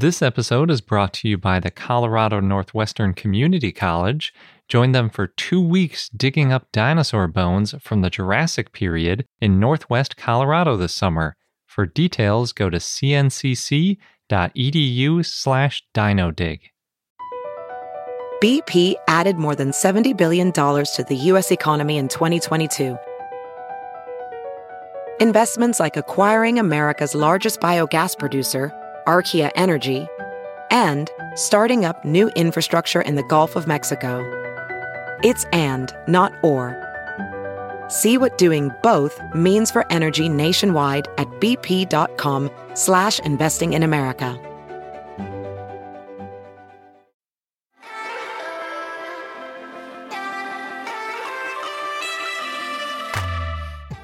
This episode is brought to you by the Colorado Northwestern Community College. Join them for two weeks digging up dinosaur bones from the Jurassic period in northwest Colorado this summer. For details, go to cncc.edu slash dinodig. BP added more than $70 billion to the U.S. economy in 2022. Investments like acquiring America's largest biogas producer, Archaea Energy, and starting up new infrastructure in the Gulf of Mexico. It's and, not or. See what doing both means for energy nationwide at bp.com slash investing in America.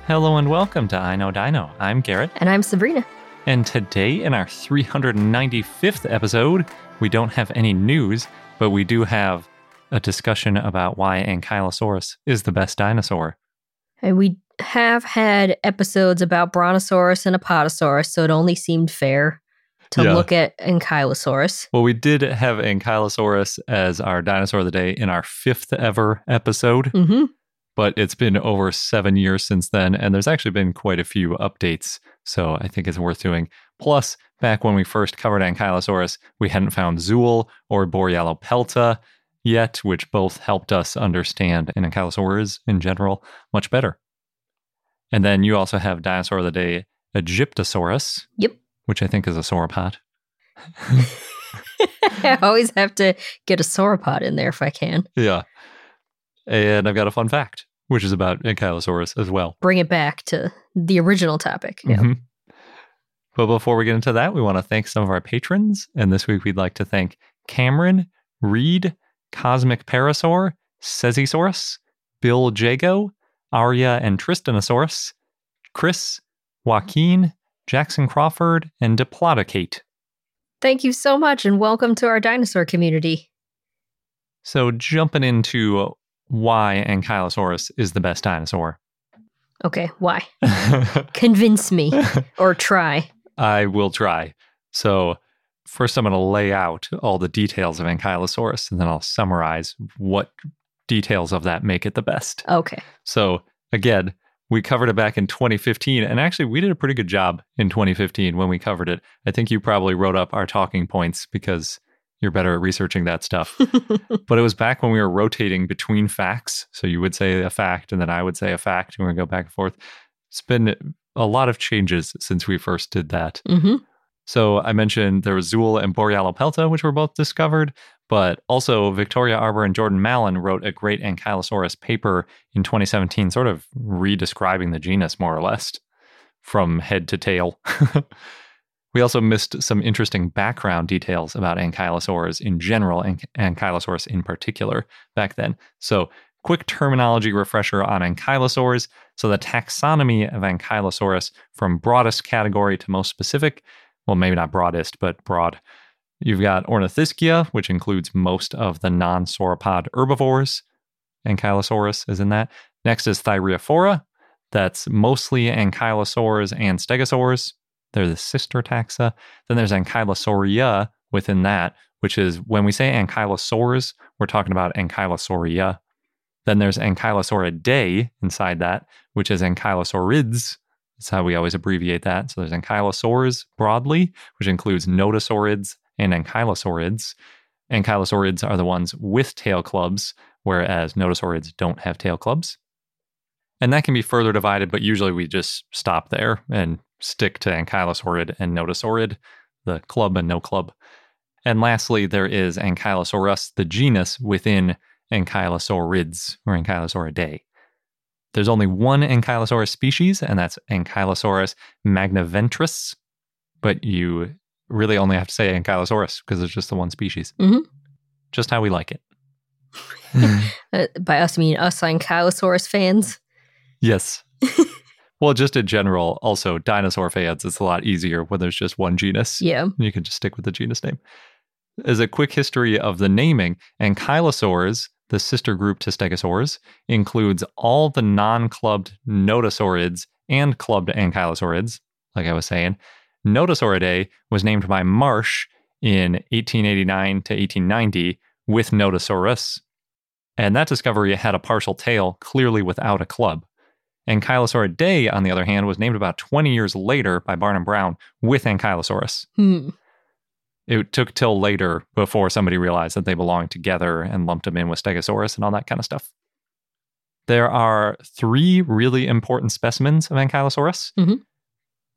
Hello and welcome to I Know Dino. I'm Garrett. And I'm Sabrina. And today, in our 395th episode, we don't have any news, but we do have a discussion about why Ankylosaurus is the best dinosaur. And we have had episodes about Brontosaurus and Apatosaurus, so it only seemed fair to Yeah. look at Ankylosaurus. Well, we did have Ankylosaurus as our dinosaur of the day in our fifth ever episode, hmm but it's been over seven years since then, and there's actually been quite a few updates. So I think it's worth doing. Plus, back when we first covered Ankylosaurus, we hadn't found Zuul or Borealopelta yet, which both helped us understand Ankylosaurs in general much better. And then you also have dinosaur of the day, Aegyptosaurus, Yep. which I think is a sauropod. I always have to get a sauropod in there if I can. Yeah. And I've got a fun fact, which is about Ankylosaurus as well. Bring it back to the original topic. Yeah. Mhm. But before we get into that, we want to thank some of our patrons. And this week we'd like to thank Cameron, Reed, Cosmic Parasaur, Sezisaurus, Bill Jago, Arya and Tristanosaurus, Chris, Joaquin, Jackson Crawford, and Diplodocate. Thank you so much and welcome to our dinosaur community. So jumping into why Ankylosaurus is the best dinosaur. Okay, why? Convince me or try. I will try. So, first, I'm going to lay out all the details of Ankylosaurus, and then I'll summarize what details of that make it the best. Okay. So, again, we covered it back in 2015, and actually, we did a pretty good job in 2015 when we covered it. I think you probably wrote up our talking points because you're better at researching that stuff. but it was back when we were rotating between facts. So, you would say a fact, and then I would say a fact, and we go back and forth. It's been a lot of changes since we first did that. hmm So I mentioned there was Zuul and Borealopelta, which were both discovered, but also Victoria Arbour and Jordan Mallon wrote a great Ankylosaurus paper in 2017, sort of redescribing the genus more or less from head to tail. we also missed some interesting background details about ankylosaurs in general and Ankylosaurus in particular back then. So quick terminology refresher on ankylosaurs. So the taxonomy of Ankylosaurus from broadest category to most specific well, maybe not broadest, but broad. You've got Ornithischia, which includes most of the non sauropod herbivores. Ankylosaurus is in that. Next is Thyreophora. That's mostly ankylosaurs and stegosaurs. They're the sister taxa. Then there's Ankylosauria within that, which is when we say ankylosaurs, we're talking about Ankylosauria. Then there's Ankylosauridae inside that, which is Ankylosaurids, that's how we always abbreviate that. So there's ankylosaurs broadly, which includes nodosaurids and ankylosaurids. Ankylosaurids are the ones with tail clubs, whereas nodosaurids don't have tail clubs. And that can be further divided, but usually we just stop there and stick to ankylosaurid and nodosaurid, the club and no club. And lastly, there is Ankylosaurus, the genus within Ankylosaurids or Ankylosauridae. There's only one Ankylosaurus species, and that's Ankylosaurus magniventris. But you really only have to say Ankylosaurus because it's just the one species. Mhm. Just how we like it. Uh, by us, I mean us Ankylosaurus fans. Yes. well, just in general, also dinosaur fans, it's a lot easier when there's just one genus. Yeah. You can just stick with the genus name. As a quick history of the naming, Ankylosaurs, the sister group to Stegosaurs, includes all the non clubbed nodosaurids and clubbed ankylosaurids, like I was saying. Nodosauridae was named by Marsh in 1889 to 1890 with Nodosaurus. And that discovery had a partial tail, clearly without a club. Ankylosaurid on the other hand, was named about 20 years later by Barnum Brown with Ankylosaurus. Hmm. It took till later before somebody realized that they belonged together and lumped them in with Stegosaurus and all that kind of stuff. There are three really important specimens of Ankylosaurus. Mhm.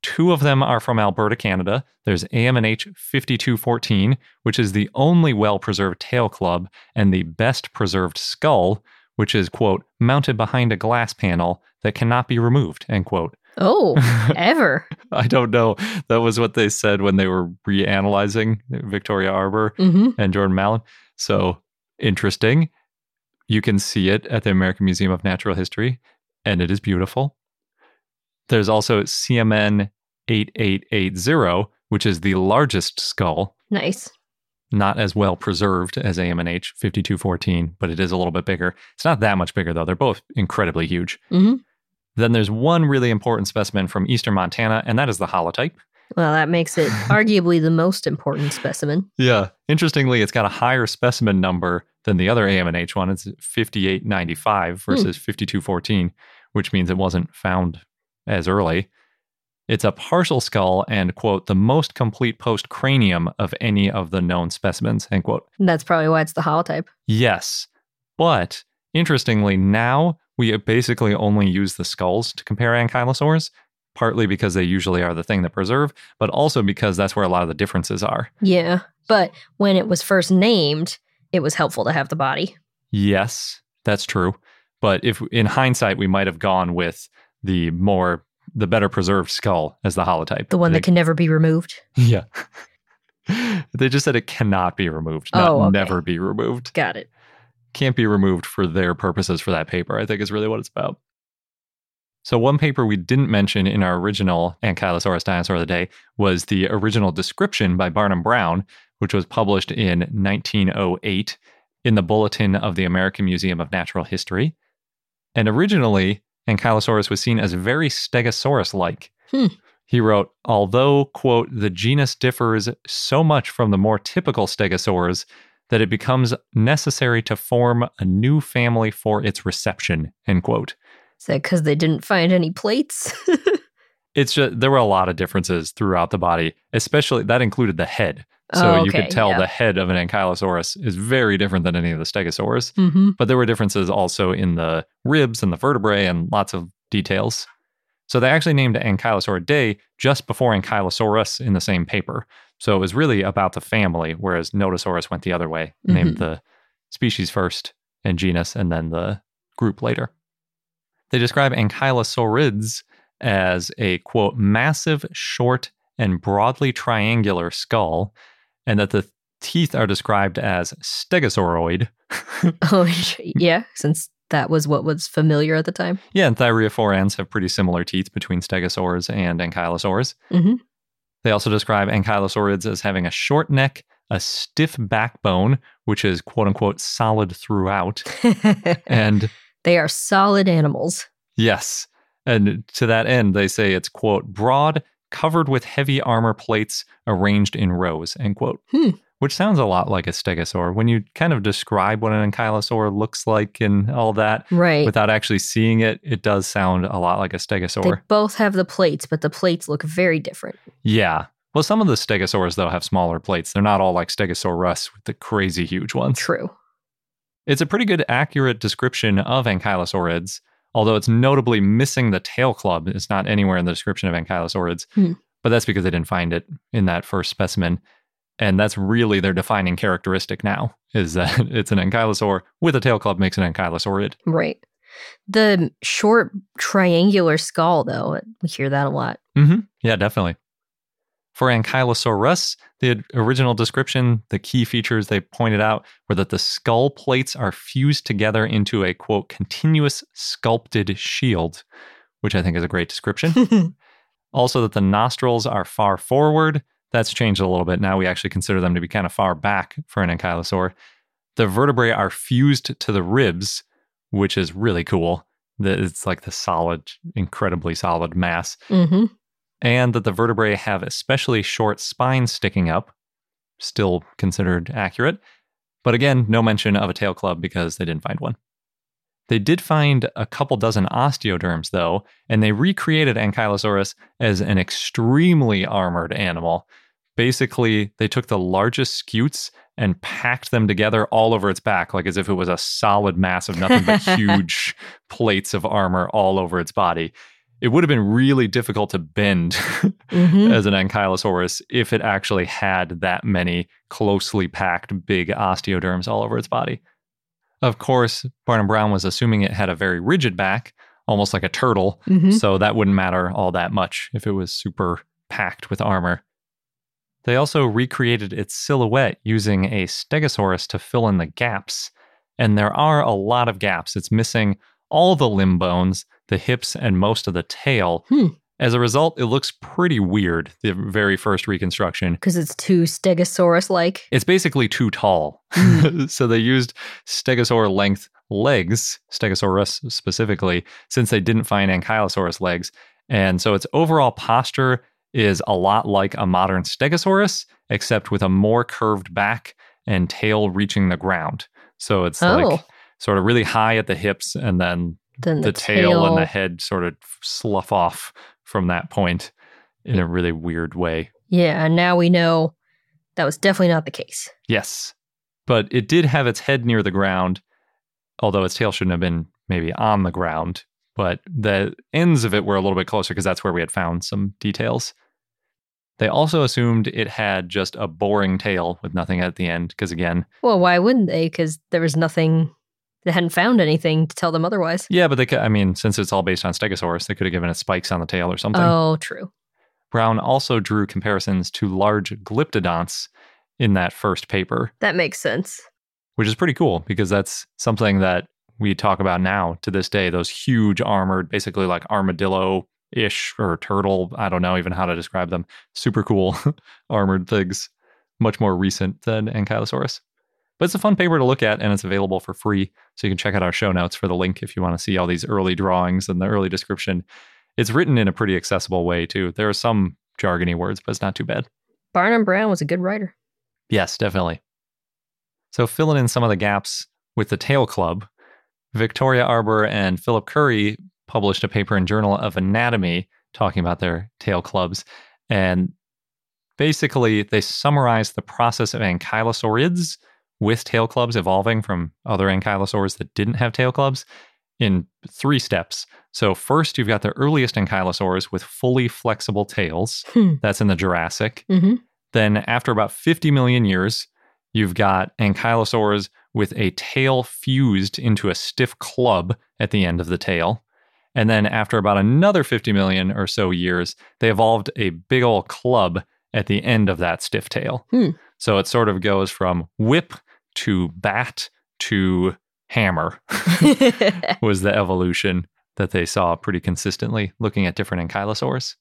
Two of them are from Alberta, Canada. There's AMNH 5214, which is the only well preserved tail club and the best preserved skull, which is, quote, mounted behind a glass panel that cannot be removed, end quote. Oh, ever. I don't know. That was what they said when they were reanalyzing Victoria Arbour hmm and Jordan Mallon. So interesting. You can see it at the American Museum of Natural History, and it is beautiful. There's also CMN 8880, which is the largest skull, Nice. Not as well preserved as AMNH 5214, but it is a little bit bigger. It's not that much bigger, though. They're both incredibly huge. hmm Then there's one really important specimen from eastern Montana, and that is the holotype. Well, that makes it arguably the most important specimen. Yeah. Interestingly, it's got a higher specimen number than the other AMNH one. It's 5895 versus 5214, which means it wasn't found as early. It's a partial skull and, quote, the most complete post cranium of any of the known specimens, end quote. That's probably why it's the holotype. Yes. But interestingly, now we basically only use the skulls to compare ankylosaurs, partly because they usually are the thing that preserve, but also because that's where a lot of the differences are. Yeah. But when it was first named, it was helpful to have the body. Yes, that's true. But if in hindsight we might have gone with the more the better preserved skull as the holotype. The one They- that can never be removed. Yeah. they just said it cannot be removed, not Oh, okay. never be removed. Got it. Can't be removed for their purposes for that paper, I think is really what it's about. So, one paper we didn't mention in our original Ankylosaurus Dinosaur of the Day was the original description by Barnum Brown, which was published in 1908 in the Bulletin of the American Museum of Natural History. And originally, Ankylosaurus was seen as very Stegosaurus like. Hmm. He wrote, although, quote, the genus differs so much from the more typical stegosaurs that it becomes necessary to form a new family for its reception, end quote. Is that because they didn't find any plates? It's just, there were a lot of differences throughout the body, especially that included the head. So Oh, you could tell yeah. the head of an ankylosaurus is very different than any of the stegosaurs. mm-hmm. But there were differences also in the ribs and the vertebrae and lots of details. So they actually named Ankylosauridae just before Ankylosaurus in the same paper. So it was really about the family, whereas Nodosaurus went the other way, named the species first and genus, and then the group later. They describe Ankylosaurids as a quote, massive, short, and broadly triangular skull, and that the teeth are described as stegosauroid. Oh, yeah, since that was what was familiar at the time. Yeah, and thyreophorans have pretty similar teeth between stegosaurs and ankylosaurs. Mhm. They also describe ankylosaurids as having a short neck, a stiff backbone, which is quote unquote solid throughout, and they are solid animals. yes, and to that end, they say it's quote broad, covered with heavy armor plates arranged in rows, end quote. Hmm. Which sounds a lot like a stegosaur. When you kind of describe what an ankylosaur looks like and all that, Right. without actually seeing it, it does sound a lot like a stegosaur. they both have the plates, but the plates look very different. Yeah. Well, some of the stegosaurs, though, have smaller plates. They're not all like Stegosaurus with the crazy huge ones. True. It's a pretty good, accurate description of ankylosaurids, although it's notably missing the tail club. It's not anywhere in the description of ankylosaurids, Hmm. but that's because they didn't find it in that first specimen. And that's really their defining characteristic now is that it's an ankylosaur with a tail club makes an ankylosaurid. Right. The short triangular skull, though, we hear that a lot. Mm-hmm. Yeah, definitely. For Ankylosaurus, the original description, the key features they pointed out were that the skull plates are fused together into a quote continuous sculpted shield, which I think is a great description. also, that the nostrils are far forward. That's changed a little bit. Now we actually consider them to be kind of far back for an ankylosaur. The vertebrae are fused to the ribs, which is really cool. That It's like the solid, incredibly solid mass hmm and that the vertebrae have especially short spines sticking up. still considered accurate. But again, no mention of a tail club because they didn't find one. They did find a couple dozen osteoderms, though, and they recreated Ankylosaurus as an extremely armored animal. Basically, they took the largest scutes and packed them together all over its back, like as if it was a solid mass of nothing but huge plates of armor all over its body. It would have been really difficult to bend Mhm. as an Ankylosaurus if it actually had that many closely packed big osteoderms all over its body. Of course, Barnum Brown was assuming it had a very rigid back, almost like a turtle, Mhm. so that wouldn't matter all that much if it was super packed with armor. They also recreated its silhouette using a stegosaurus to fill in the gaps. And there are a lot of gaps. It's missing all the limb bones, the hips, and most of the tail. Hmm. As a result, it looks pretty weird, the very first reconstruction. Because it's too Stegosaurus like. It's basically too tall. so they used stegosaur length legs, Stegosaurus specifically, since they didn't find Ankylosaurus legs. And so its overall posture is a lot like a modern Stegosaurus, except with a more curved back and tail reaching the ground. So it's Oh. like sort of really high at the hips and then Then the, the, tail, and the head sort of slough off from that point in a really weird way. Yeah, and now we know that was definitely not the case. Yes. But it did have its head near the ground, although its tail shouldn't have been maybe on the ground. But the ends of it were a little bit closer because that's where we had found some details. They also assumed it had just a boring tail with nothing at the end, because again, Well, why wouldn't they? Because there was nothing, they hadn't found anything to tell them otherwise. yeah, but they could, I mean, since it's all based on Stegosaurus, they could have given it spikes on the tail or something. Oh, true. Brown also drew comparisons to large glyptodonts in that first paper, That makes sense. which is pretty cool because that's something that we talk about now to this day. Those huge armored, basically like armadillo ish or turtle, I don't know even how to describe them. Super cool armored things, much more recent than Ankylosaurus. But it's a fun paper to look at and it's available for free. So you can check out our show notes for the link if you want to see all these early drawings and the early description. It's written in a pretty accessible way too. There are some jargony words, but it's not too bad. Barnum Brown was a good writer. Yes, definitely. So, filling in some of the gaps with the Tail Club, Victoria Arbour and Philip Currie published a paper in Journal of Anatomy talking about their tail clubs. And basically, they summarized the process of ankylosaurids with tail clubs evolving from other ankylosaurs that didn't have tail clubs in three steps. So, first, you've got the earliest ankylosaurs with fully flexible tails. Hmm. That's in the Jurassic. hmm Then, after about 50 million years, you've got ankylosaurs with a tail fused into a stiff club at the end of the tail. And then, after about another 50 million or so years, they evolved a big old club at the end of that stiff tail. Hmm. So it sort of goes from whip to bat to hammer, was the evolution that they saw pretty consistently looking at different ankylosaurs.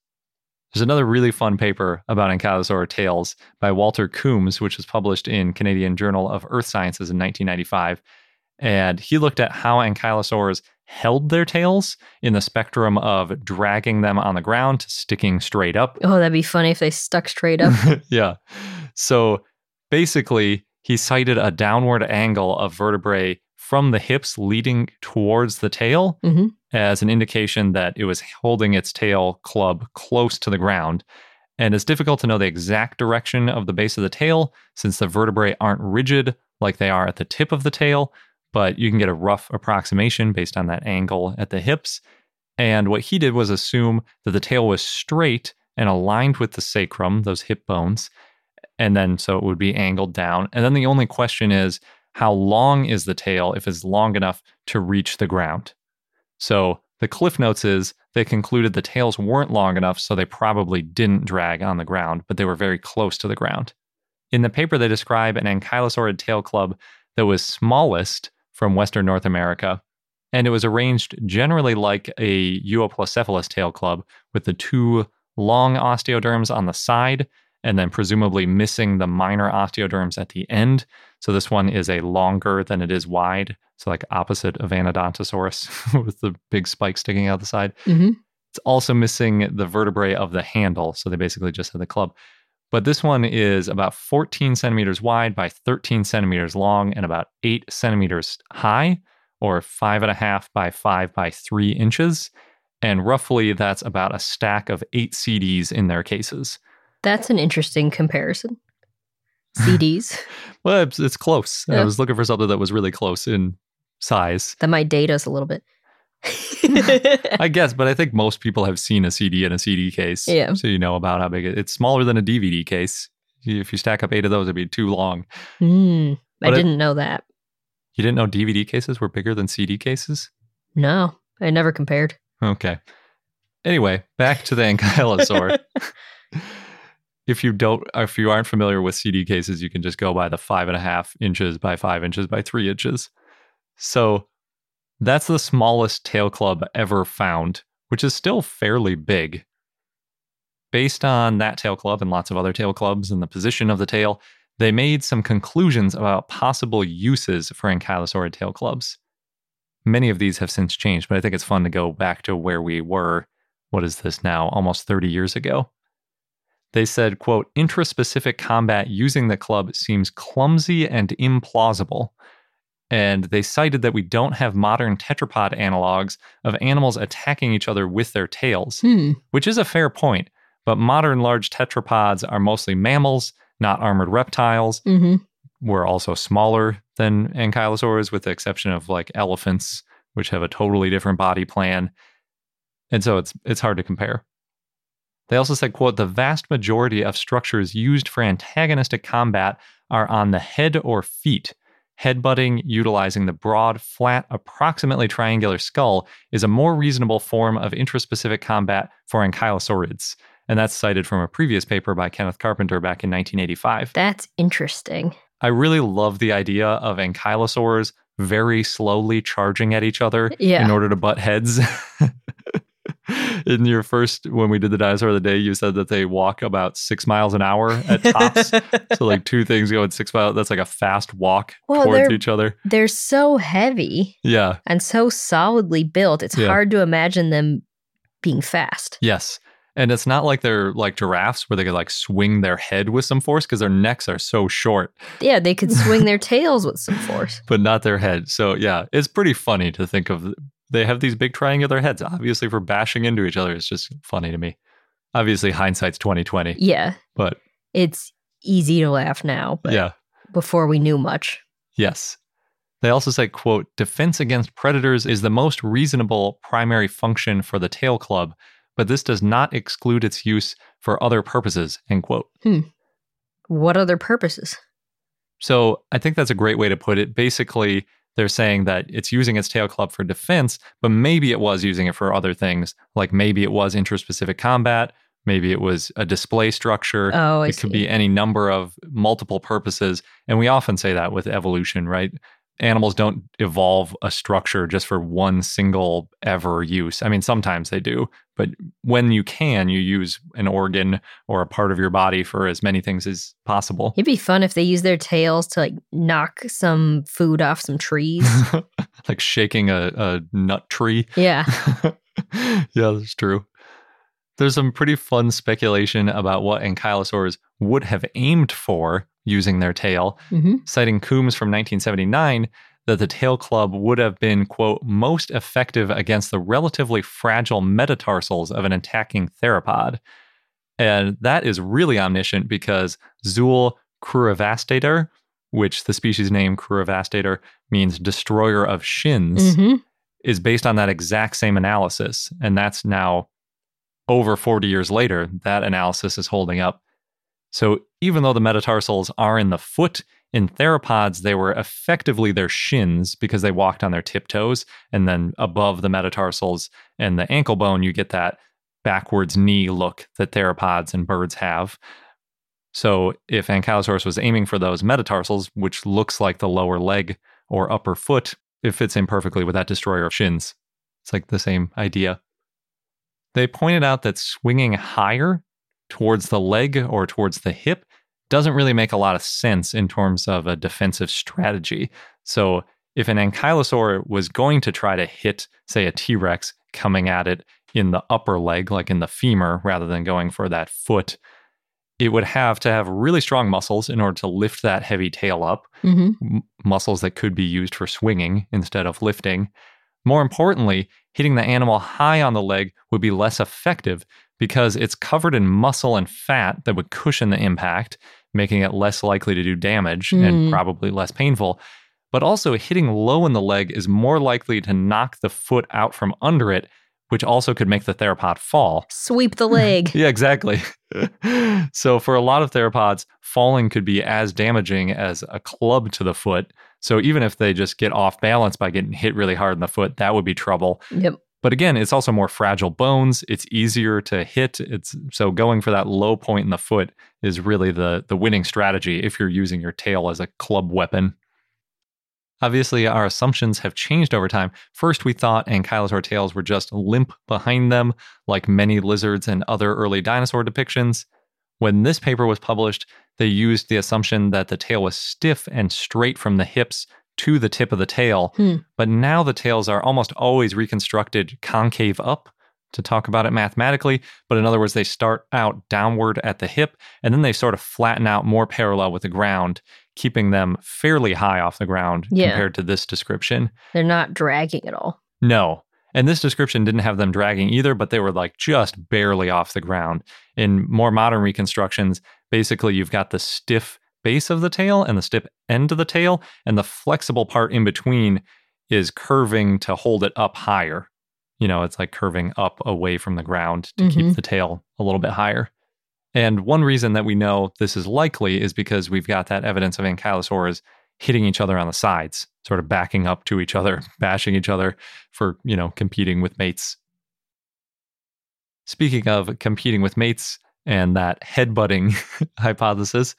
There's another really fun paper about ankylosaur tails by Walter Coombs, which was published in Canadian Journal of Earth Sciences in 1995. And he looked at how ankylosaurs held their tails in the spectrum of dragging them on the ground to sticking straight up. oh, that'd be funny if they stuck straight up. yeah. So basically, he cited a downward angle of vertebrae from the hips leading towards the tail Mhm. as an indication that it was holding its tail club close to the ground. And it's difficult to know the exact direction of the base of the tail since the vertebrae aren't rigid like they are at the tip of the tail, but you can get a rough approximation based on that angle at the hips. And what he did was assume that the tail was straight and aligned with the sacrum, those hip bones. And then so it would be angled down. And then the only question is how long is the tail if it's long enough to reach the ground? So the cliff notes is they concluded the tails weren't long enough, so they probably didn't drag on the ground, but they were very close to the ground. In the paper, they describe an ankylosaurid tail club that was smallest from Western North America, and it was arranged generally like a Euoplocephalus tail club with the two long osteoderms on the side and then presumably missing the minor osteoderms at the end. So this one is a longer than it is wide. So like opposite of Anodontosaurus with the big spike sticking out the side. hmm It's also missing the vertebrae of the handle. So they basically just had the club. But this one is about 14 centimeters wide by 13 centimeters long and about 8 centimeters high, or 5.5 by 5 by 3 inches. And roughly that's about a stack of eight CDs in their cases. That's an interesting comparison. CDs. Well, it's, it's close. I was looking for something that was really close in size. that might date us a little bit. I guess, but I think most people have seen a CD in a CD case. Yeah. So you know about how big it It's smaller than a DVD case. If you stack up eight of those, it'd be too long. Hmm. I didn't know that. You didn't know DVD cases were bigger than CD cases? No, I never compared. Okay. Anyway, back to the ankylosaur. if you don't, if you aren't familiar with CD cases, you can just go by the five and a half inches by five inches by three inches. So that's the smallest tail club ever found, which is still fairly big. Based on that tail club and lots of other tail clubs and the position of the tail, they made some conclusions about possible uses for ankylosaurid tail clubs. Many of these have since changed, but I think it's fun to go back to where we were. What is this now? Almost 30 years ago. They said, quote, intraspecific combat using the club seems clumsy and implausible. And they cited that we don't have modern tetrapod analogs of animals attacking each other with their tails, Hmm. which is a fair point. But modern large tetrapods are mostly mammals, not armored reptiles. Mm-hmm. We're also smaller than ankylosaurs, with the exception of like elephants, which have a totally different body plan. And so it's it's hard to compare. They also said, quote, the vast majority of structures used for antagonistic combat are on the head or feet. Headbutting utilizing the broad, flat, approximately triangular skull is a more reasonable form of intraspecific combat for ankylosaurids. And that's cited from a previous paper by Kenneth Carpenter back in 1985. That's interesting. I really love the idea of ankylosaurs very slowly charging at each other Yeah. in order to butt heads. in your first, when we did the dinosaur of the day, you said that they walk about six miles an hour at tops. so, like two things going six miles, that's like a fast walk Well, towards each other. They're so heavy Yeah. and so solidly built. It's Yeah. hard to imagine them being fast. Yes. And it's not like they're like giraffes where they could like swing their head with some force because their necks are so short. Yeah, they could swing their tails with some force. but not their head. So yeah, it's pretty funny to think of. They have these big triangular heads, obviously for bashing into each other. It's just funny to me. Obviously, hindsight's twenty twenty, Yeah, but it's easy to laugh now, but yeah, before we knew much. yes. They also say, "quote Defense against predators is the most reasonable primary function for the tail club, but this does not exclude its use for other purposes." End quote. Hmm. What other purposes? So I think that's a great way to put it. Basically, they're saying that it's using its tail club for defense, but maybe it was using it for other things. Like maybe it was interspecific combat, maybe it was a display structure. Oh, I it could be any number of multiple purposes. And we often say that with evolution, right? Animals don't evolve a structure just for one single ever use. I mean, sometimes they do, but when you can, you use an organ or a part of your body for as many things as possible. It'd be fun if they use their tails to like knock some food off some trees. like shaking a, a nut tree. yeah. yeah, that's true. There's some pretty fun speculation about what ankylosaurs would have aimed for using their tail, hmm citing Coombs from 1979 that the tail club would have been, quote, most effective against the relatively fragile metatarsals of an attacking theropod. And that is really omniscient because Zuul crurivastator, which the species name crurivastator means destroyer of shins, hmm is based on that exact same analysis. And that's now over 40 years later, that analysis is holding up. So even though the metatarsals are in the foot, in theropods, they were effectively their shins because they walked on their tiptoes. And then above the metatarsals and the ankle bone, you get that backwards knee look that theropods and birds have. So if Ankylosaurus was aiming for those metatarsals, which looks like the lower leg or upper foot, it fits in perfectly with that destroyer of shins. It's like the same idea. They pointed out that swinging higher towards the leg or towards the hip doesn't really make a lot of sense in terms of a defensive strategy. So, if an ankylosaur was going to try to hit, say, a T Rex coming at it in the upper leg, like in the femur, rather than going for that foot, it would have to have really strong muscles in order to lift that heavy tail up, hmm m- muscles that could be used for swinging instead of lifting. More importantly, hitting the animal high on the leg would be less effective because it's covered in muscle and fat that would cushion the impact, making it less likely to do damage and Hmm. probably less painful. But also, hitting low in the leg is more likely to knock the foot out from under it, which also could make the theropod fall. Sweep the leg. Yeah, exactly. so, for a lot of theropods, falling could be as damaging as a club to the foot. So, even if they just get off balance by getting hit really hard in the foot, that would be trouble. yep. But again, it's also more fragile bones. It's easier to hit. It's so going for that low point in the foot is really the the winning strategy if you're using your tail as a club weapon. Obviously, our assumptions have changed over time. First, we thought ankylosaur tails were just limp behind them, like many lizards and other early dinosaur depictions. When this paper was published, they used the assumption that the tail was stiff and straight from the hips to the tip of the tail. Hmm. But now the tails are almost always reconstructed concave up to talk about it mathematically. But in other words, they start out downward at the hip and then they sort of flatten out more parallel with the ground, keeping them fairly high off the ground Yeah. compared to this description. They're not dragging at all. No. And this description didn't have them dragging either, but they were like just barely off the ground. In more modern reconstructions, basically you've got the stiff base of the tail and the stiff end of the tail, and the flexible part in between is curving to hold it up higher. You know, it's like curving up away from the ground to keep Mhm. the tail a little bit higher. And one reason that we know this is likely is because we've got that evidence of ankylosaurs hitting each other on the sides, sort of backing up to each other, bashing each other for, you know, competing with mates. Speaking of competing with mates and that headbutting hypothesis,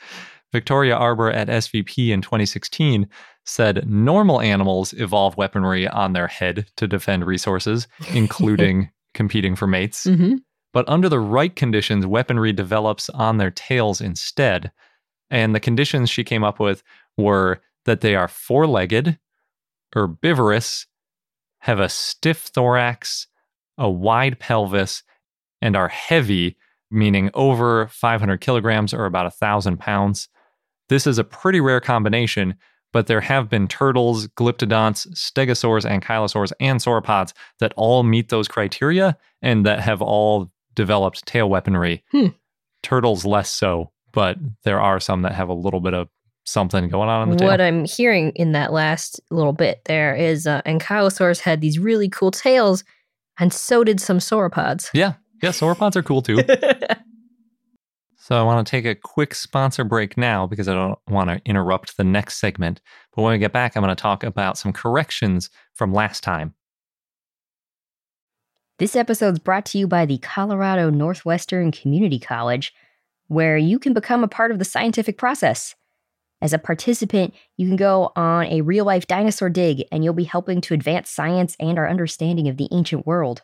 Victoria Arbour at SVP in 2016 said normal animals evolve weaponry on their head to defend resources, including competing for mates. hmm But under the right conditions, weaponry develops on their tails instead. And the conditions she came up with were that they are four legged, herbivorous, have a stiff thorax, a wide pelvis, and are heavy, meaning over 500 kilograms or about 1,000 pounds. This is a pretty rare combination, but there have been turtles, glyptodonts, stegosaurs, ankylosaurs, and sauropods that all meet those criteria and that have all developed tail weaponry. Hmm. Turtles less so, but there are some that have a little bit of something going on in the tail. What I'm hearing in that last little bit there is uh, Ankylosaurus had these really cool tails, and so did some sauropods. yeah, yeah, sauropods are cool too. So I want to take a quick sponsor break now because I don't want to interrupt the next segment. But when we get back, I'm going to talk about some corrections from last time. This episode is brought to you by the Colorado Northwestern Community College, where you can become a part of the scientific process. As a participant, you can go on a real life dinosaur dig, and you'll be helping to advance science and our understanding of the ancient world.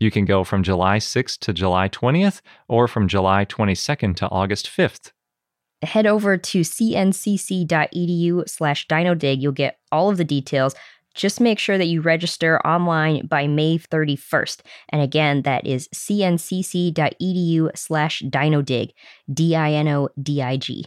You can go from July 6th to July 20th or from July 22nd to August 5th. Head over to cncc.edu slash dinodig. You'll get all of the details. Just make sure that you register online by May 31st. And again, that is cncc.edu slash dinodig, D I N O D I G.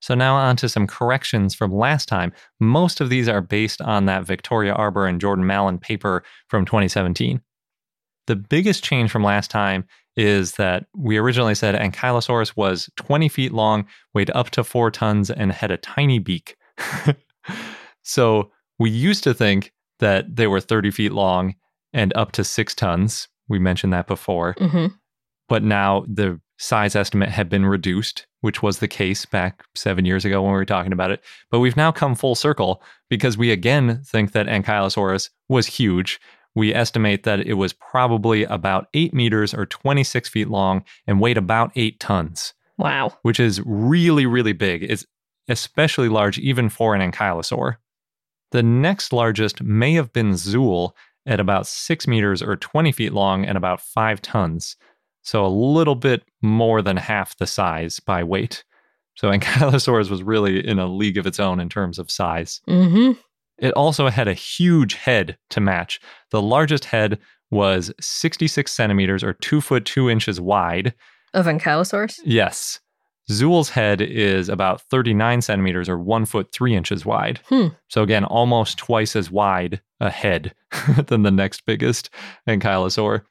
So now on to some corrections from last time. Most of these are based on that Victoria Arbour and Jordan Mallon paper from 2017. The biggest change from last time is that we originally said Ankylosaurus was 20 feet long, weighed up to four tons, and had a tiny beak. so we used to think that they were 30 feet long and up to six tons. We mentioned that before. Mm-hmm. But now the size estimate had been reduced, which was the case back seven years ago when we were talking about it. But we've now come full circle because we again think that Ankylosaurus was huge. We estimate that it was probably about eight meters or 26 feet long and weighed about eight tons, Wow. which is really, really big. It's especially large even for an ankylosaur. The next largest may have been Zuul at about six meters or 20 feet long and about five tons. So a little bit more than half the size by weight. So Ankylosaurus was really in a league of its own in terms of size. Mm-hmm. It also had a huge head to match. The largest head was 66 centimeters or two foot two inches wide. Of Ankylosaurus? Yes. Zuul's head is about 39 centimeters or one foot three inches wide. Hmm. So again, almost twice as wide a head than the next biggest ankylosaur.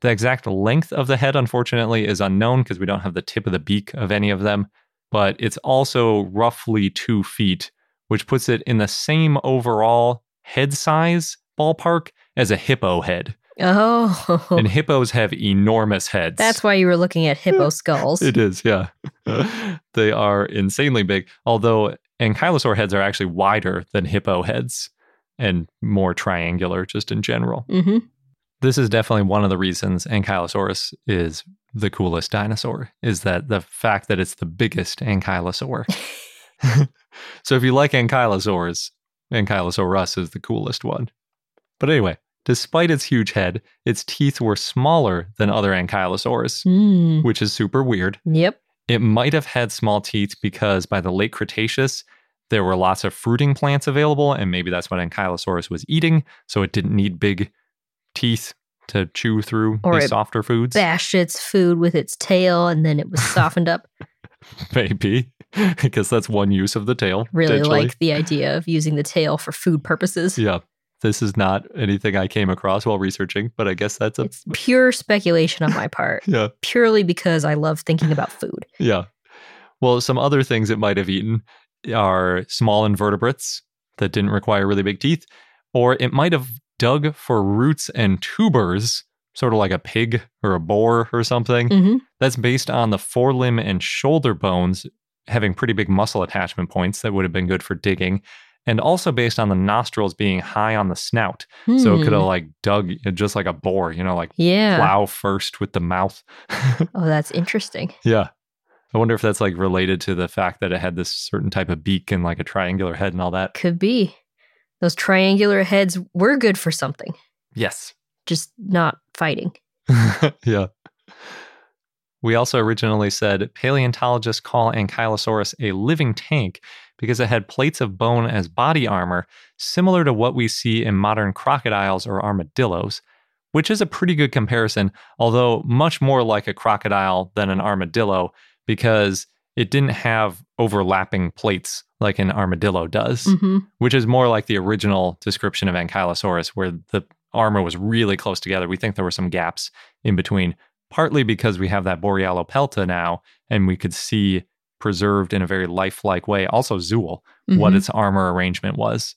The exact length of the head, unfortunately, is unknown because we don't have the tip of the beak of any of them, but it's also roughly two feet, which puts it in the same overall head size ballpark as a hippo head. Oh. And hippos have enormous heads. That's why you were looking at hippo skulls. It is, yeah. they are insanely big, although ankylosaur heads are actually wider than hippo heads and more triangular just in general. mm-hmm. This is definitely one of the reasons Ankylosaurus is the coolest dinosaur, is that the fact that it's the biggest ankylosaur. so if you like ankylosaurs, Ankylosaurus is the coolest one. But anyway, despite its huge head, its teeth were smaller than other ankylosaurs, Mm. which is super weird. Yep. It might have had small teeth because by the late Cretaceous, there were lots of fruiting plants available, and maybe that's what Ankylosaurus was eating. So it didn't need big teeth to chew through Or these softer foods. Bashed its food with its tail and then it was softened up. maybe, because that's one use of the tail. Really potentially. like the idea of using the tail for food purposes. Yeah. This is not anything I came across while researching, but I guess that's a. It's pure speculation on my part, yeah. purely because I love thinking about food. Yeah. Well, some other things it might have eaten are small invertebrates that didn't require really big teeth, or it might have dug for roots and tubers, sort of like a pig or a boar or something. hmm That's based on the forelimb and shoulder bones having pretty big muscle attachment points that would have been good for digging. And also based on the nostrils being high on the snout. So it could have like dug just like a boar, you know, like Hmm. Yeah. plow first with the mouth. Oh, that's interesting. Yeah. I wonder if that's like related to the fact that it had this certain type of beak and like a triangular head and all that. Could be. Those triangular heads were good for something, Yes. just not fighting. yeah. We also originally said paleontologists call Ankylosaurus a living tank because it had plates of bone as body armor, similar to what we see in modern crocodiles or armadillos, which is a pretty good comparison, although much more like a crocodile than an armadillo because it didn't have overlapping plates like an armadillo does hmm which is more like the original description of Ankylosaurus, where the armor was really close together. We think there were some gaps in between, partly because we have that Borealopelta now, and we could see preserved in a very lifelike way, also Zuul, what Mhm. its armor arrangement was.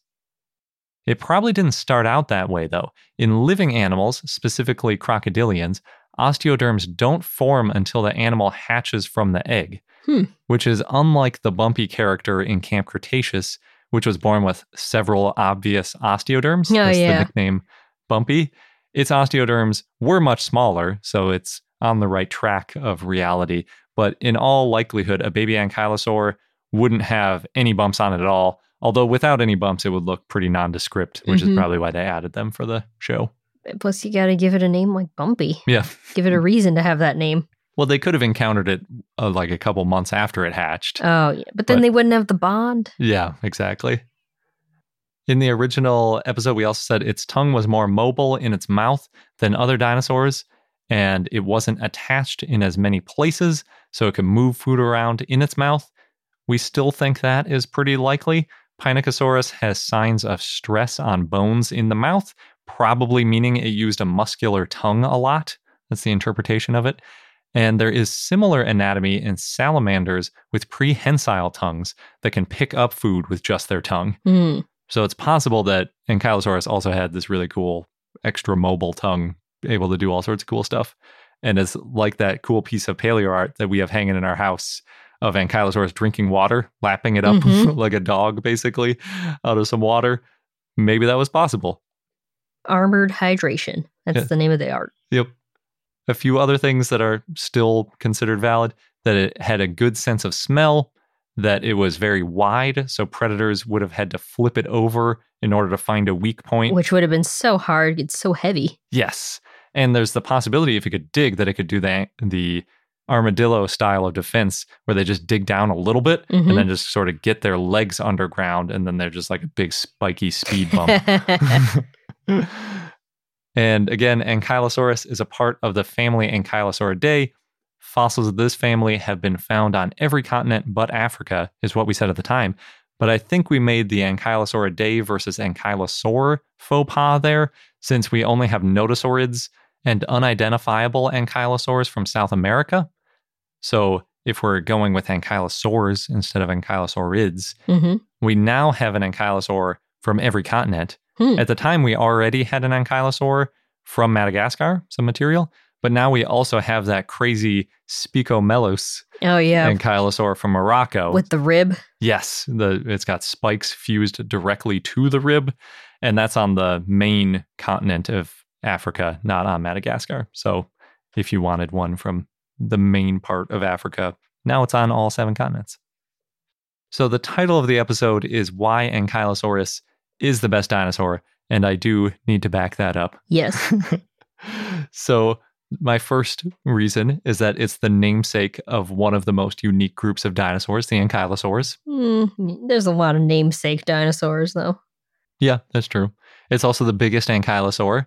It probably didn't start out that way, though. In living animals, specifically crocodilians, osteoderms don't form until the animal hatches from the egg, Hmm. which is unlike the bumpy character in Camp Cretaceous, which was born with several obvious osteoderms. Oh, That's yeah. the nickname Bumpy. Its osteoderms were much smaller, so it's on the right track of reality, but in all likelihood, a baby ankylosaur wouldn't have any bumps on it at all. Although without any bumps, it would look pretty nondescript, which Mhm. is probably why they added them for the show. Plus, you got to give it a name like Bumpy. Yeah. Give it a reason to have that name. Well, they could have encountered it uh, like a couple months after it hatched. Oh, yeah. But then But- they wouldn't have the bond. Yeah, exactly. In the original episode, we also said its tongue was more mobile in its mouth than other dinosaurs, and it wasn't attached in as many places, so it could move food around in its mouth. We still think that is pretty likely. Pinacosaurus has signs of stress on bones in the mouth, probably meaning it used a muscular tongue a lot. That's the interpretation of it. And there is similar anatomy in salamanders with prehensile tongues that can pick up food with just their tongue. Hmm. So it's possible that Ankylosaurus also had this really cool extra mobile tongue, able to do all sorts of cool stuff. And it's like that cool piece of paleo art that we have hanging in our house of Ankylosaurus drinking water, lapping it up Mhm. like a dog, basically, out of some water. Maybe that was possible. Armored hydration. That's Yeah. the name of the art. Yep. A few other things that are still considered valid that it had a good sense of smell, that it was very wide, so predators would have had to flip it over in order to find a weak point. Which would have been so hard. It's so heavy. yes. And there's the possibility if it could dig that it could do the the armadillo style of defense where they just dig down a little bit Mhm. and then just sort of get their legs underground and then they're just like a big spiky speed bump. and again, Ankylosaurus is a part of the family Ankylosauridae. Fossils of this family have been found on every continent but Africa, is what we said at the time. But I think we made the Ankylosauridae versus Ankylosaur faux pas there, since we only have nodosaurids and unidentifiable ankylosaurs from South America. So if we're going with ankylosaurs instead of ankylosaurids, hmm we now have an ankylosaur from every continent. Hmm. At the time, we already had an ankylosaur from Madagascar, some material, but now we also have that crazy Spicomelus Oh, yeah. ankylosaur from Morocco. With the rib. yes, the it's got spikes fused directly to the rib, and that's on the main continent of Africa, not on Madagascar. So, if you wanted one from the main part of Africa, now it's on all seven continents. So, the title of the episode is Why Ankylosaurus is the Best Dinosaur, and I do need to back that up. Yes. so, my first reason is that it's the namesake of one of the most unique groups of dinosaurs, the ankylosaurs. Mm, there's a lot of namesake dinosaurs, though. Yeah, that's true. It's also the biggest ankylosaur,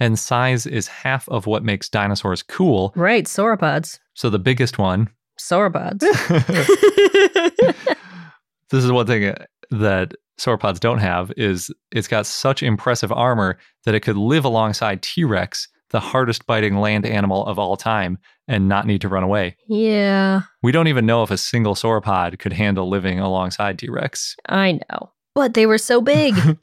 and size is half of what makes dinosaurs cool. Right. Sauropods. So, the biggest one. Sauropods. this is one thing that sauropods don't have is it's got such impressive armor that it could live alongside T-Rex, the hardest biting land animal of all time, and not need to run away. yeah, We don't even know if a single sauropod could handle living alongside T-Rex. I know. But they were so big.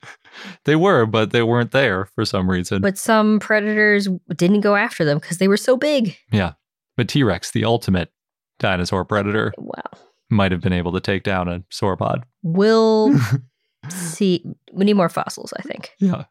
They were, but they weren't there for some reason. but some predators didn't go after them because they were so big. yeah. But T-Rex, the ultimate dinosaur predator, Wow. might have been able to take down a sauropod. We'll see. We need more fossils, I think. Yeah.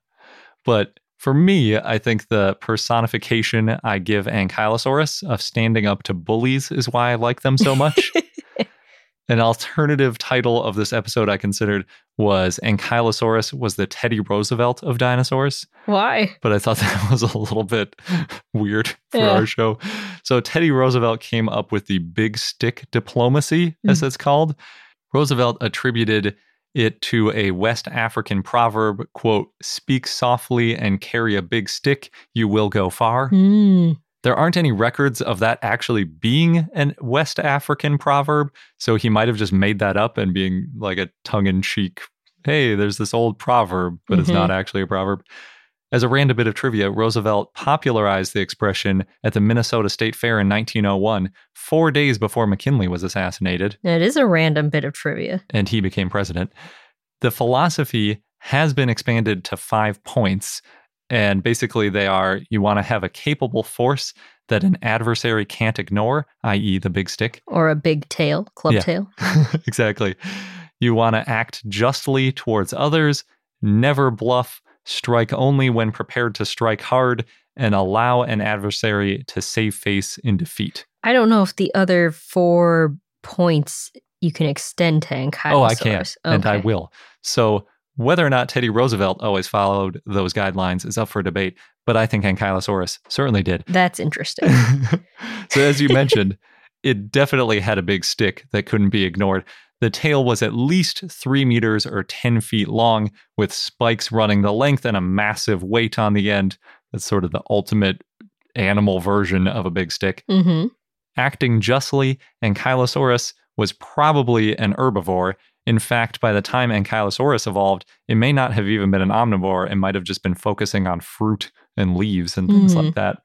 But for me, I think the personification I give Ankylosaurus of standing up to bullies is why I like them so much. An alternative title of this episode I considered was Ankylosaurus was the Teddy Roosevelt of dinosaurs, Why? but I thought that was a little bit weird for Yeah. our show. So Teddy Roosevelt came up with the big stick diplomacy, as mm. it's called. Roosevelt attributed it to a West African proverb, quote, speak softly and carry a big stick, you will go far. Hmm. There aren't any records of that actually being an West African proverb, so he might have just made that up and being like a tongue-in-cheek, hey, there's this old proverb, but it's Mhm. not actually a proverb. As a random bit of trivia, Roosevelt popularized the expression at the Minnesota State Fair in 1901, four days before McKinley was assassinated It is a random bit of trivia. and he became president. The philosophy has been expanded to five points. And basically, they are you want to have a capable force that an adversary can't ignore, i.e., the big stick. Or a big tail, club Yeah. tail. exactly. You want to act justly towards others, never bluff, strike only when prepared to strike hard, and allow an adversary to save face in defeat. I don't know if the other four points you can extend to Ankylosaurus. Oh, I can, and I will. So whether or not Teddy Roosevelt always followed those guidelines is up for debate, but I think Ankylosaurus certainly did. That's interesting. so as you mentioned, it definitely had a big stick that couldn't be ignored. The tail was at least three meters or 10 feet long, with spikes running the length and a massive weight on the end. That's sort of the ultimate animal version of a big stick. hmm Acting justly, Ankylosaurus was probably an herbivore. In fact, by the time Ankylosaurus evolved, it may not have even been an omnivore. It might have just been focusing on fruit and leaves and things Mhm. like that.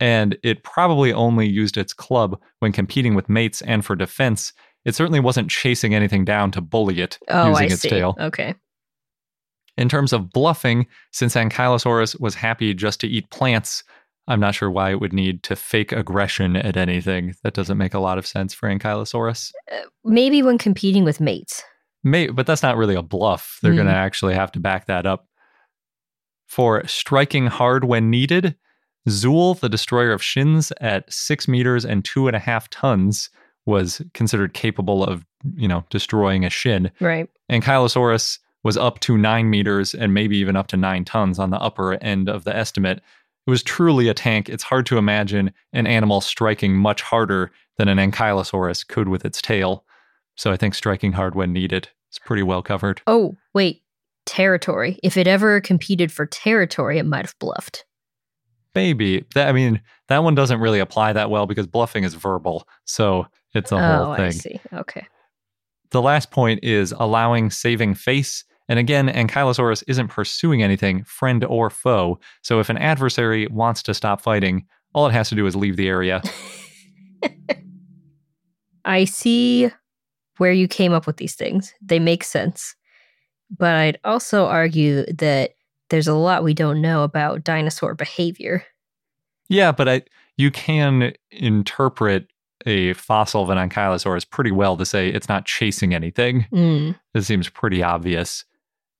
And it probably only used its club when competing with mates and for defense. It certainly wasn't chasing anything down to bully it Oh, using I its see. tail. Okay. In terms of bluffing, since Ankylosaurus was happy just to eat plants, I'm not sure why it would need to fake aggression at anything. That doesn't make a lot of sense for Ankylosaurus. Maybe when competing with mates. May, but that's not really a bluff. They're Hmm. going to actually have to back that up. For striking hard when needed, Zuul, the destroyer of shins, at six meters and two and a half tons, was considered capable of, you know, destroying a shin. Right. Ankylosaurus was up to nine meters and maybe even up to nine tons on the upper end of the estimate. It was truly a tank. It's hard to imagine an animal striking much harder than an Ankylosaurus could with its tail. So I think striking hard when needed is pretty well covered. Oh, wait. Territory. If it ever competed for territory, it might have bluffed. Maybe. That, I mean, that one doesn't really apply that well because bluffing is verbal. So it's a oh, whole thing. I see. Okay. The last point is allowing saving face. And again, Ankylosaurus isn't pursuing anything, friend or foe. So if an adversary wants to stop fighting, all it has to do is leave the area. I see where you came up with these things. They make sense. But I'd also argue that there's a lot we don't know about dinosaur behavior. yeah, but I, you can interpret a fossil of an Ankylosaurus pretty well to say it's not chasing anything. Mm. It seems pretty obvious.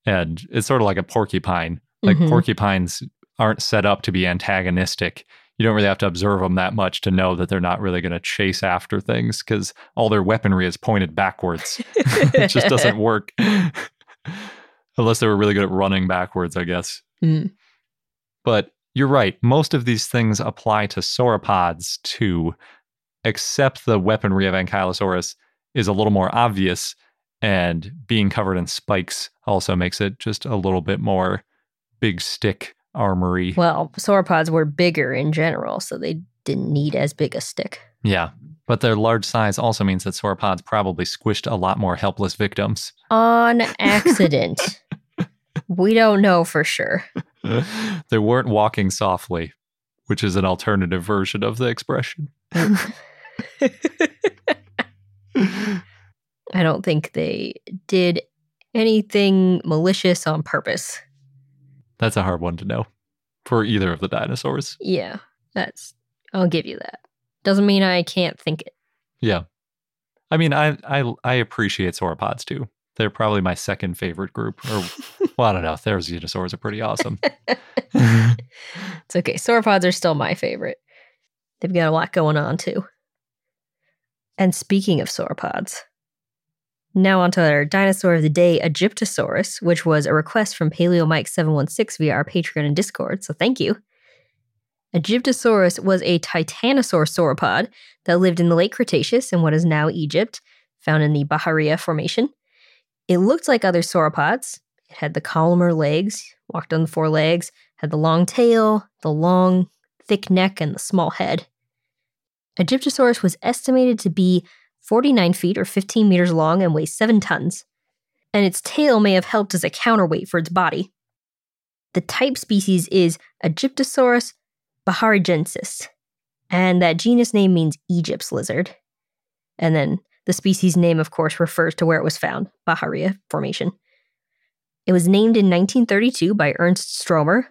And it's sort of like a porcupine. Like Mhm. porcupines aren't set up to be antagonistic. You don't really have to observe them that much to know that they're not really going to chase after things because all their weaponry is pointed backwards. it just doesn't work. Unless they were really good at running backwards, I guess. Mm. But you're right. Most of these things apply to sauropods too, except the weaponry of Ankylosaurus is a little more obvious, and being covered in spikes also makes it just a little bit more big stick armory. Well, sauropods were bigger in general, so they didn't need as big a stick. Yeah. But their large size also means that sauropods probably squished a lot more helpless victims. On accident. we don't know for sure. they weren't walking softly, which is an alternative version of the expression. I don't think they did anything malicious on purpose. That's a hard one to know for either of the dinosaurs. Yeah, that's I'll give you that. Doesn't mean I can't think it. Yeah. I mean, I I I appreciate sauropods too. They're probably my second favorite group. Or well, I don't know. Therizinosaurs are pretty awesome. It's okay. Sauropods are still my favorite. They've got a lot going on too. And speaking of sauropods, now onto our dinosaur of the day, Aegyptosaurus, which was a request from Paleo Mike 716 via our Patreon and Discord. So thank you. Aegyptosaurus was a titanosaur sauropod that lived in the late Cretaceous in what is now Egypt, found in the Bahariya Formation. It looked like other sauropods. It had the columnar legs, walked on the four legs, had the long tail, the long, thick neck, and the small head. Aegyptosaurus was estimated to be 49 feet or 15 meters long and weigh 7 tons, and its tail may have helped as a counterweight for its body. The type species is Aegyptosaurus baharijensis, and that genus name means Egypt's lizard. And then the species name, of course, refers to where it was found, Bahariya Formation. It was named in 1932 by Ernst Stromer,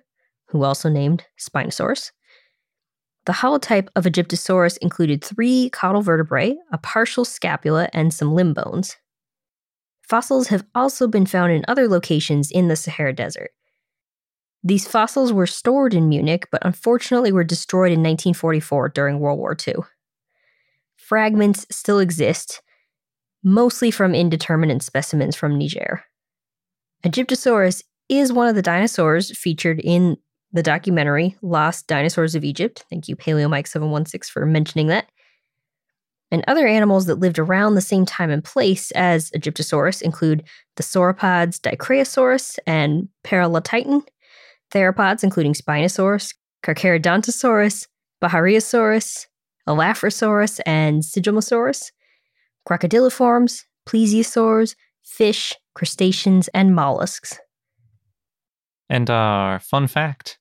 who also named Spinosaurus. The holotype of Aegyptosaurus included three caudal vertebrae, a partial scapula, and some limb bones. Fossils have also been found in other locations in the Sahara Desert. These fossils were stored in Munich, but unfortunately were destroyed in 1944 during World War II. fragments still exist, mostly from indeterminate specimens from Niger. Aegyptosaurus is one of the dinosaurs featured in the documentary Lost Dinosaurs of Egypt. Thank you, PaleoMike716, for mentioning that. And other animals that lived around the same time and place as Aegyptosaurus include the sauropods Dicraeosaurus and Paralititan, theropods including Spinosaurus, Carcharodontosaurus, Bahariosaurus, Elaphrosaurus, and Sigilmassasaurus, crocodiliforms, plesiosaurs, fish, crustaceans, and mollusks. And our fun fact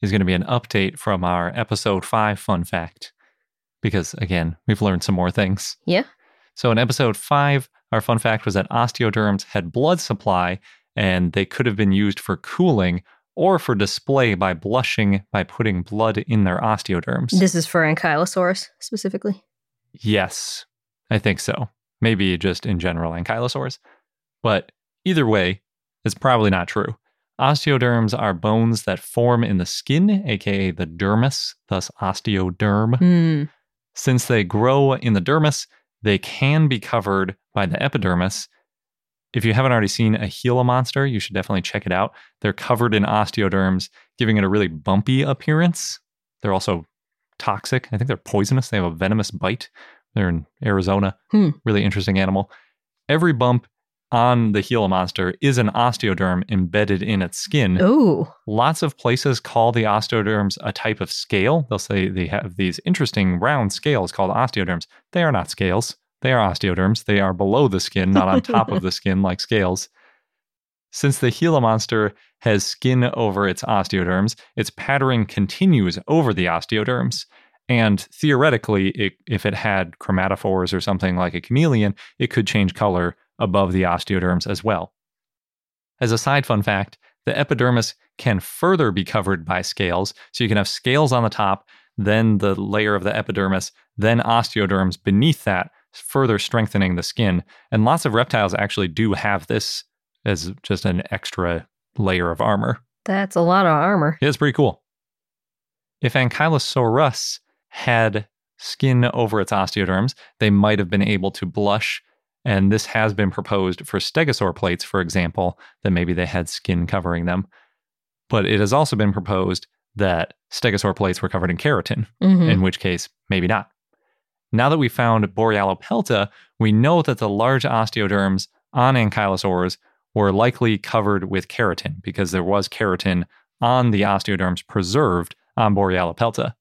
is going to be an update from our episode five fun fact. Because again, we've learned some more things. Yeah. So in episode five, our fun fact was that osteoderms had blood supply and they could have been used for cooling or for display by blushing by putting blood in their osteoderms. This is for Ankylosaurus specifically. Yes, I think so. Maybe just in general ankylosaurs. But either way, it's probably not true. Osteoderms are bones that form in the skin, aka the dermis, thus osteoderm. Hmm. Since they grow in the dermis, they can be covered by the epidermis. If you haven't already seen a Gila monster, you should definitely check it out. They're covered in osteoderms, giving it a really bumpy appearance. They're also toxic. I think they're poisonous. They have a venomous bite. They're in Arizona. Hmm. Really interesting animal. Every bump on the Gila monster is an osteoderm embedded in its skin. Ooh. Lots of places call the osteoderms a type of scale. They'll say they have these interesting round scales called osteoderms. They are not scales. They are osteoderms. They are below the skin, not on top of the skin like scales. Since the Gila monster has skin over its osteoderms, its patterning continues over the osteoderms. And theoretically, it, if it had chromatophores or something like a chameleon, it could change color above the osteoderms as well. As a side fun fact, the epidermis can further be covered by scales. So you can have scales on the top, then the layer of the epidermis, then osteoderms beneath that, further strengthening the skin. And lots of reptiles actually do have this as just an extra layer of armor. That's a lot of armor. It's pretty cool. If Ankylosaurus had skin over its osteoderms, they might have been able to blush. And this has been proposed for stegosaur plates, for example, that maybe they had skin covering them. But it has also been proposed that stegosaur plates were covered in keratin, Mhm. in which case, maybe not. Now that we found Borealopelta, we know that the large osteoderms on ankylosaurs were likely covered with keratin because there was keratin on the osteoderms preserved on Borealopelta.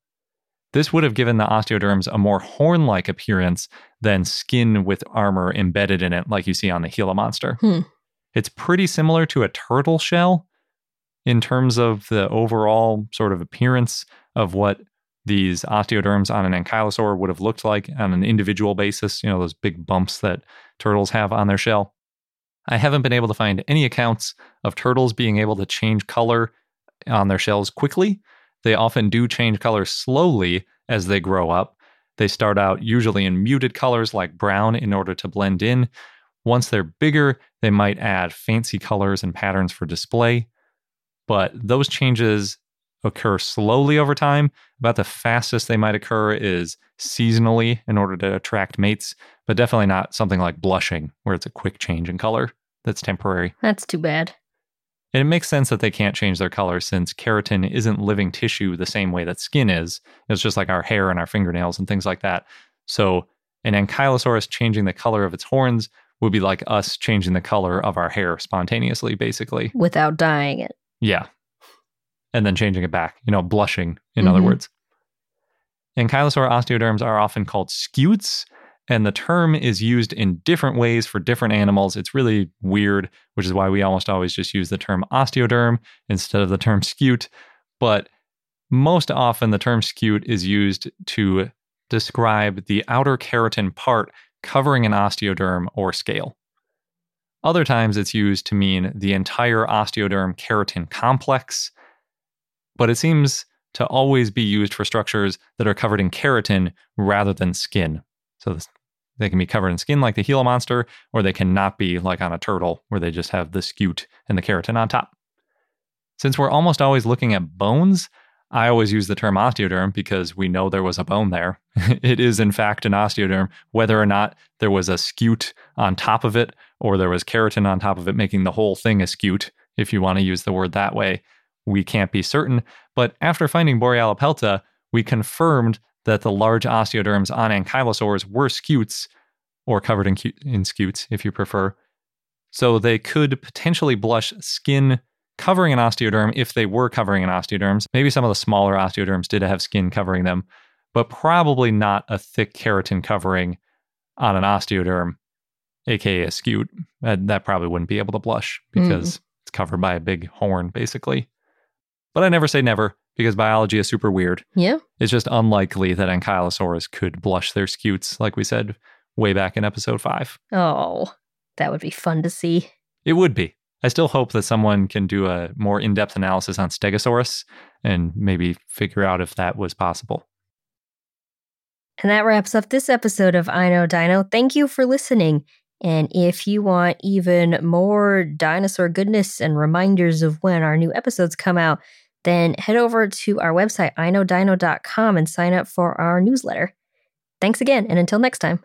This would have given the osteoderms a more horn like appearance than skin with armor embedded in it, like you see on the Gila monster. Hmm. It's pretty similar to a turtle shell in terms of the overall sort of appearance of what these osteoderms on an ankylosaur would have looked like on an individual basis, you know, those big bumps that turtles have on their shell. I haven't been able to find any accounts of turtles being able to change color on their shells quickly. They often do change color slowly as they grow up. They start out usually in muted colors like brown in order to blend in. Once they're bigger, they might add fancy colors and patterns for display. But those changes occur slowly over time. About the fastest they might occur is seasonally in order to attract mates, but definitely not something like blushing, where it's a quick change in color that's temporary. That's too bad. And it makes sense that they can't change their color since keratin isn't living tissue the same way that skin is. It's just like our hair and our fingernails and things like that. So, an ankylosaurus changing the color of its horns would be like us changing the color of our hair spontaneously, basically. Without dyeing it. Yeah. And then changing it back, you know, blushing, in other Mhm. words. Ankylosaur osteoderms are often called scutes, and the term is used in different ways for different animals. It's really weird, which is why we almost always just use the term osteoderm instead of the term scute. But most often, the term scute is used to describe the outer keratin part covering an osteoderm or scale. Other times, it's used to mean the entire osteoderm keratin complex, but it seems to always be used for structures that are covered in keratin rather than skin. So this, they can be covered in skin like the Gila monster, or they cannot be like on a turtle where they just have the scute and the keratin on top. Since we're almost always looking at bones, I always use the term osteoderm because we know there was a bone there. it is, in fact, an osteoderm. Whether or not there was a scute on top of it or there was keratin on top of it, making the whole thing a scute, if you want to use the word that way, we can't be certain. But after finding Borealopelta, we confirmed that the large osteoderms on ankylosaurs were scutes, or covered in, in scutes if you prefer. So they could potentially blush skin covering an osteoderm if they were covering an osteoderm. Maybe some of the smaller osteoderms did have skin covering them, but probably not a thick keratin covering on an osteoderm, aka a scute. That, that probably wouldn't be able to blush because mm. it's covered by a big horn, basically. But I never say never because biology is super weird. Yeah. It's just unlikely that ankylosaurs could blush their scutes, like we said way back in episode five. Oh, that would be fun to see. It would be. I still hope that someone can do a more in depth analysis on Stegosaurus and maybe figure out if that was possible. And that wraps up this episode of I Know Dino. Thank you for listening. And if you want even more dinosaur goodness and reminders of when our new episodes come out, then head over to our website, iknowdino.com, and sign up for our newsletter. Thanks again, and until next time.